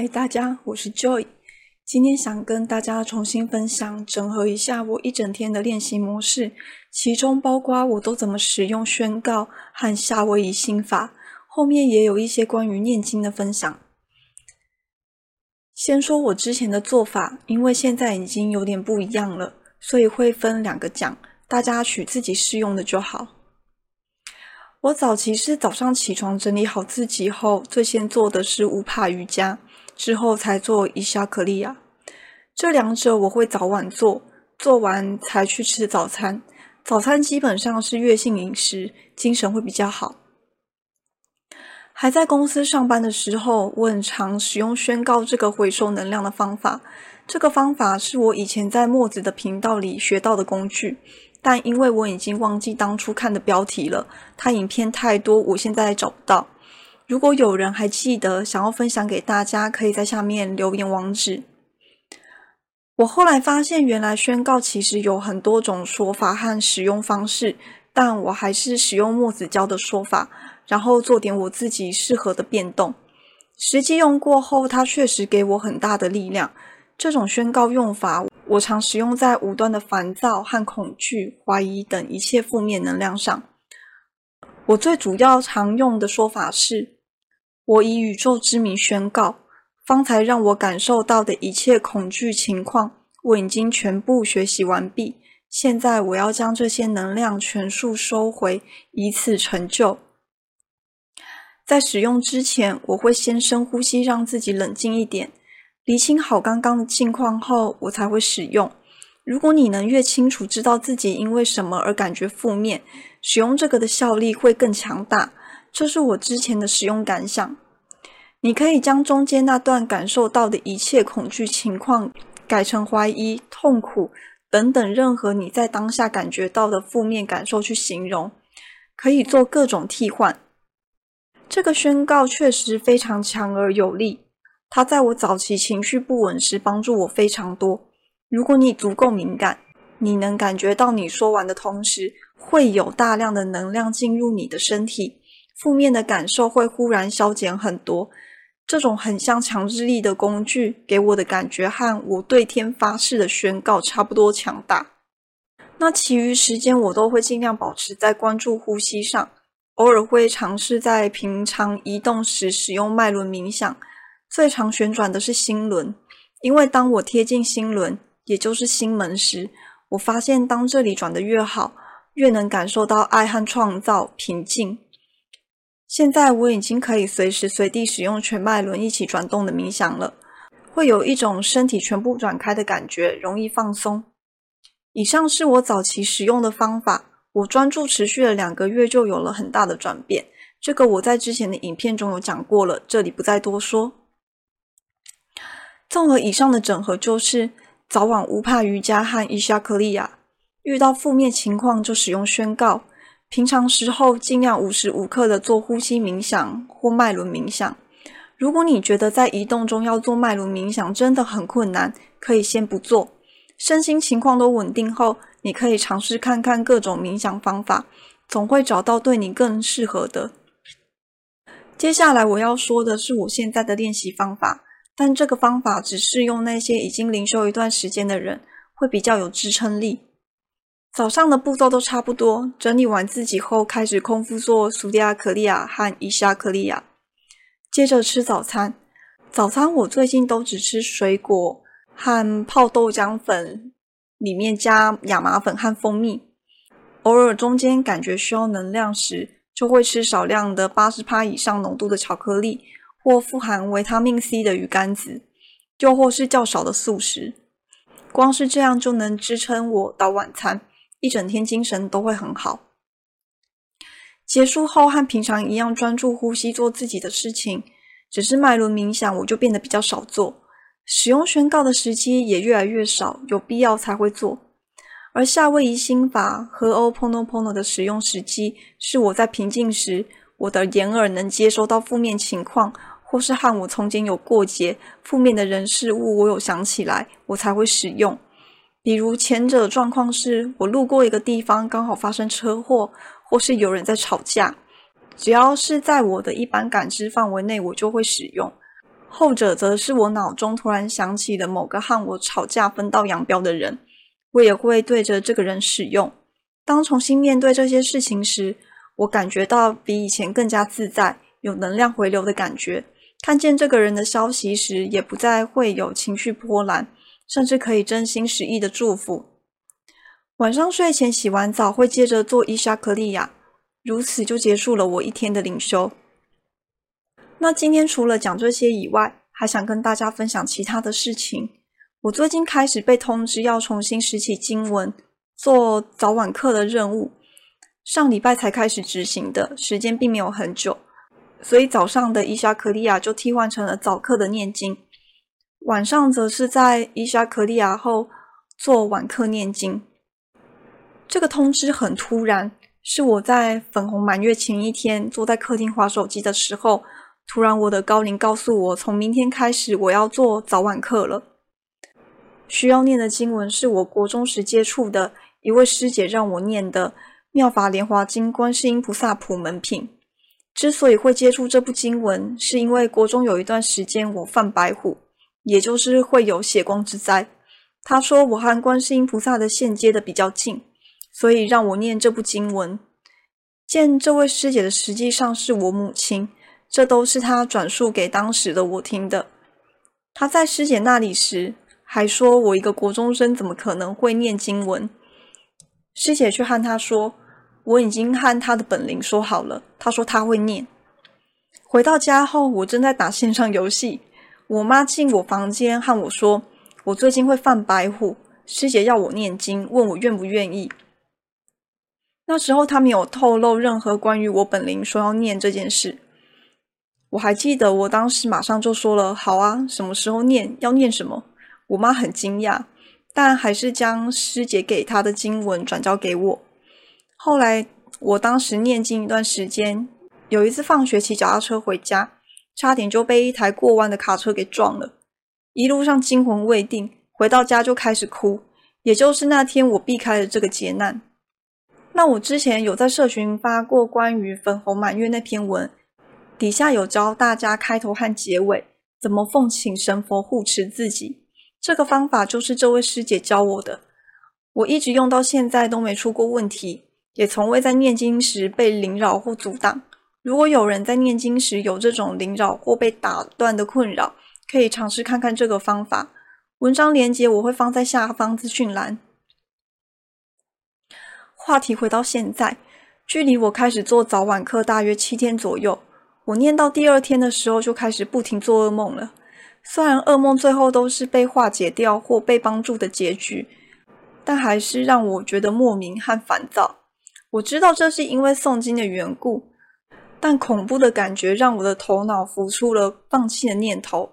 嗨，大家，我是 Joy。今天想跟大家重新分享，整合一下我一整天的练习模式，其中包括我都怎么使用宣告和夏威夷心法。后面也有一些关于念经的分享。先说我之前的做法，因为现在已经有点不一样了，所以会分两个讲，大家取自己适用的就好。我早期是早上起床整理好自己后，最先做的是乌帕瑜伽。之后才做伊夏克利亚，这两者我会早晚做，做完才去吃早餐。早餐基本上是月性饮食，精神会比较好。还在公司上班的时候，我很常使用宣告这个回收能量的方法。这个方法是我以前在墨子的频道里学到的工具，但因为我已经忘记当初看的标题了，它影片太多，我现在找不到。如果有人还记得，想要分享给大家，可以在下面留言网址。我后来发现，原来宣告其实有很多种说法和使用方式，但我还是使用墨子教的说法，然后做点我自己适合的变动。实际用过后，它确实给我很大的力量。这种宣告用法，我常使用在无端的烦躁和恐惧、怀疑等一切负面能量上。我最主要常用的说法是，我以宇宙之名宣告，方才让我感受到的一切恐惧情况，我已经全部学习完毕。现在我要将这些能量全数收回，以此成就。在使用之前，我会先深呼吸，让自己冷静一点，厘清好刚刚的境况后，我才会使用。如果你能越清楚知道自己因为什么而感觉负面，使用这个的效力会更强大。这是我之前的使用感想。你可以将中间那段感受到的一切恐惧情况改成怀疑、痛苦等等任何你在当下感觉到的负面感受去形容，可以做各种替换。这个宣告确实非常强而有力，它在我早期情绪不稳时帮助我非常多。如果你足够敏感，你能感觉到你说完的同时，会有大量的能量进入你的身体。负面的感受会忽然消减很多，这种很像强制力的工具，给我的感觉和我对天发誓的宣告差不多强大。那其余时间我都会尽量保持在关注呼吸上，偶尔会尝试在平常移动时使用脉轮冥想。最常旋转的是心轮，因为当我贴近心轮，也就是心门时，我发现当这里转得越好，越能感受到爱和创造平静。现在我已经可以随时随地使用全脉轮一起转动的冥想了，会有一种身体全部转开的感觉，容易放松。以上是我早期使用的方法，我专注持续了两个月就有了很大的转变。这个我在之前的影片中有讲过了，这里不再多说。综合以上的整合，就是早晚乌帕瑜伽和伊夏克利亚，遇到负面情况就使用宣告。平常时候尽量无时无刻的做呼吸冥想或脉轮冥想。如果你觉得在移动中要做脉轮冥想真的很困难，可以先不做。身心情况都稳定后，你可以尝试看看各种冥想方法，总会找到对你更适合的。接下来我要说的是我现在的练习方法，但这个方法只适用那些已经灵修一段时间的人，会比较有支撑力。早上的步骤都差不多，整理完自己后，开始空腹做苏迪亚克利亚和伊夏克利亚，接着吃早餐。早餐我最近都只吃水果和泡豆浆粉，里面加亚麻粉和蜂蜜。偶尔中间感觉需要能量时，就会吃少量的八十帕以上浓度的巧克力，或富含维他命 C 的鱼干子，又或是较少的素食。光是这样就能支撑我到晚餐。一整天精神都会很好。结束后和平常一样专注呼吸，做自己的事情。只是脉轮冥想，我就变得比较少做。使用宣告的时机也越来越少，有必要才会做。而夏威夷心法和 Ho'oponopono 的使用时机，是我在平静时，我的眼耳能接收到负面情况，或是和我从前有过节、负面的人事物，我有想起来，我才会使用。比如前者状况是我路过一个地方，刚好发生车祸，或是有人在吵架，只要是在我的一般感知范围内，我就会使用。后者则是我脑中突然想起的某个和我吵架分道扬镳的人，我也会对着这个人使用。当重新面对这些事情时，我感觉到比以前更加自在，有能量回流的感觉。看见这个人的消息时，也不再会有情绪波澜，甚至可以真心实意的祝福。晚上睡前洗完澡，会接着做伊莎克利亚，如此就结束了我一天的灵修。那今天除了讲这些以外，还想跟大家分享其他的事情。我最近开始被通知要重新拾起经文，做早晚课的任务。上礼拜才开始执行的，时间并没有很久，所以早上的伊莎克利亚就替换成了早课的念经，晚上则是在伊莎克利亚后做晚课念经。这个通知很突然，是我在粉红满月前一天坐在客厅划手机的时候。突然，我的高龄告诉我，从明天开始我要做早晚课了。需要念的经文是我国中时接触的一位师姐让我念的《妙法莲华经》观世音菩萨普门品。之所以会接触这部经文，是因为国中有一段时间我犯白虎，也就是会有血光之灾。他说我和观世音菩萨的线接的比较近，所以让我念这部经文。见这位师姐的实际上是我母亲。这都是他转述给当时的我听的。他在师姐那里时，还说我一个国中生怎么可能会念经文？师姐却和他说，我已经和他的本灵说好了。他说他会念。回到家后，我正在打线上游戏，我妈进我房间和我说，我最近会犯白虎，师姐要我念经，问我愿不愿意。那时候他没有透露任何关于我本灵说要念这件事。我还记得，我当时马上就说了“好啊”，什么时候念，要念什么？我妈很惊讶，但还是将师姐给她的经文转交给我。后来，我当时念经一段时间，有一次放学骑脚踏车回家，差点就被一台过弯的卡车给撞了，一路上惊魂未定，回到家就开始哭。也就是那天，我避开了这个劫难。那我之前有在社群发过关于粉红满月那篇文。底下有教大家开头和结尾怎么奉请神佛护持自己，这个方法就是这位师姐教我的，我一直用到现在都没出过问题，也从未在念经时被灵扰或阻挡。如果有人在念经时有这种灵扰或被打断的困扰，可以尝试看看这个方法。文章连接我会放在下方资讯栏。话题回到现在，距离我开始做早晚课大约七天左右。我念到第二天的时候，就开始不停做噩梦了。虽然噩梦最后都是被化解掉或被帮助的结局，但还是让我觉得莫名和烦躁。我知道这是因为诵经的缘故，但恐怖的感觉让我的头脑浮出了放弃的念头。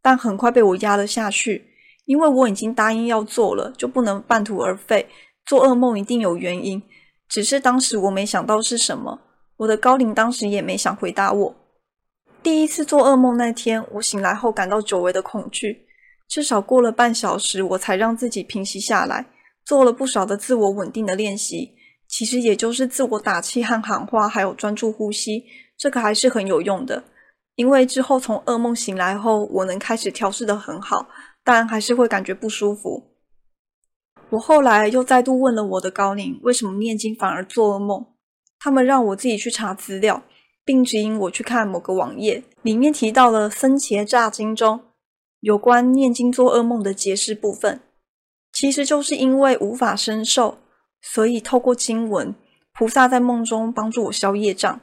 但很快被我压了下去，因为我已经答应要做了，就不能半途而废。做噩梦一定有原因，只是当时我没想到是什么。我的高龄当时也没想回答我。第一次做噩梦那天，我醒来后感到久违的恐惧，至少过了半小时，我才让自己平息下来，做了不少的自我稳定的练习。其实也就是自我打气和喊话，还有专注呼吸，这个还是很有用的。因为之后从噩梦醒来后，我能开始调试得很好，但还是会感觉不舒服。我后来又再度问了我的高灵，为什么念经反而做噩梦？他们让我自己去查资料，并指引我去看某个网页，里面提到了《僧伽吒经》中有关念经做噩梦的解释部分。其实就是因为无法身受，所以透过经文，菩萨在梦中帮助我消业障。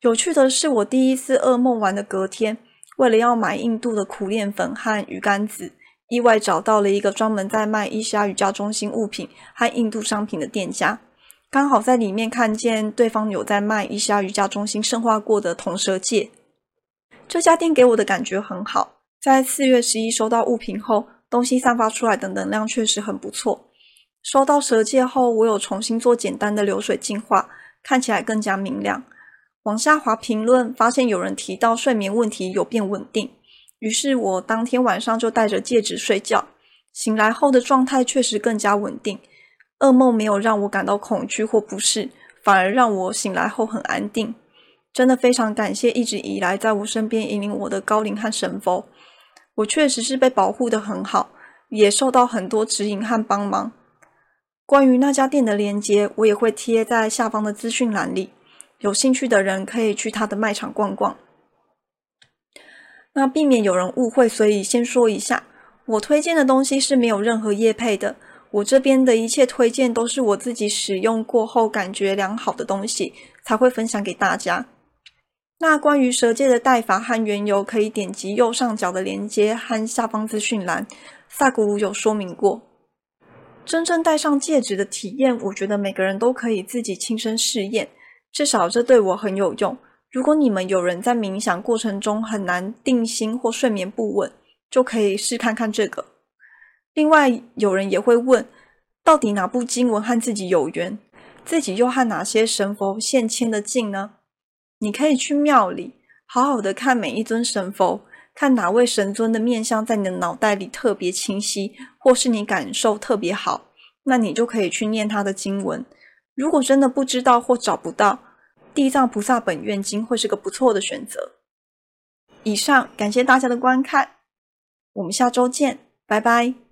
有趣的是，我第一次噩梦完的隔天，为了要买印度的苦楝粉和鱼干子，意外找到了一个专门在卖伊莎瑜伽中心物品和印度商品的店家。刚好在里面看见对方有在卖伊莎瑜伽中心圣化过的铜蛇戒，这家店给我的感觉很好。在四月十一收到物品后，东西散发出来的能量确实很不错。收到蛇戒后，我有重新做简单的流水净化，看起来更加明亮。往下滑评论，发现有人提到睡眠问题有变稳定，于是我当天晚上就戴着戒指睡觉，醒来后的状态确实更加稳定。噩梦没有让我感到恐惧或不适，反而让我醒来后很安定。真的非常感谢一直以来在我身边引领我的高灵和神佛。我确实是被保护得很好，也受到很多指引和帮忙。关于那家店的链接，我也会贴在下方的资讯栏里，有兴趣的人可以去他的卖场逛逛。那避免有人误会，所以先说一下，我推荐的东西是没有任何业配的。我这边的一切推荐都是我自己使用过后感觉良好的东西，才会分享给大家。那关于蛇戒的戴法和缘由，可以点击右上角的链接和下方资讯栏，萨古鲁有说明过。真正戴上戒指的体验，我觉得每个人都可以自己亲身试验，至少这对我很有用。如果你们有人在冥想过程中很难定心或睡眠不稳，就可以试看看这个。另外，有人也会问，到底哪部经文和自己有缘？自己又和哪些神佛现牵的近呢？你可以去庙里，好好的看每一尊神佛。看哪位神尊的面相在你的脑袋里特别清晰，或是你感受特别好，那你就可以去念他的经文。如果真的不知道或找不到，《地藏菩萨本愿经》会是个不错的选择。以上，感谢大家的观看，我们下周见，拜拜。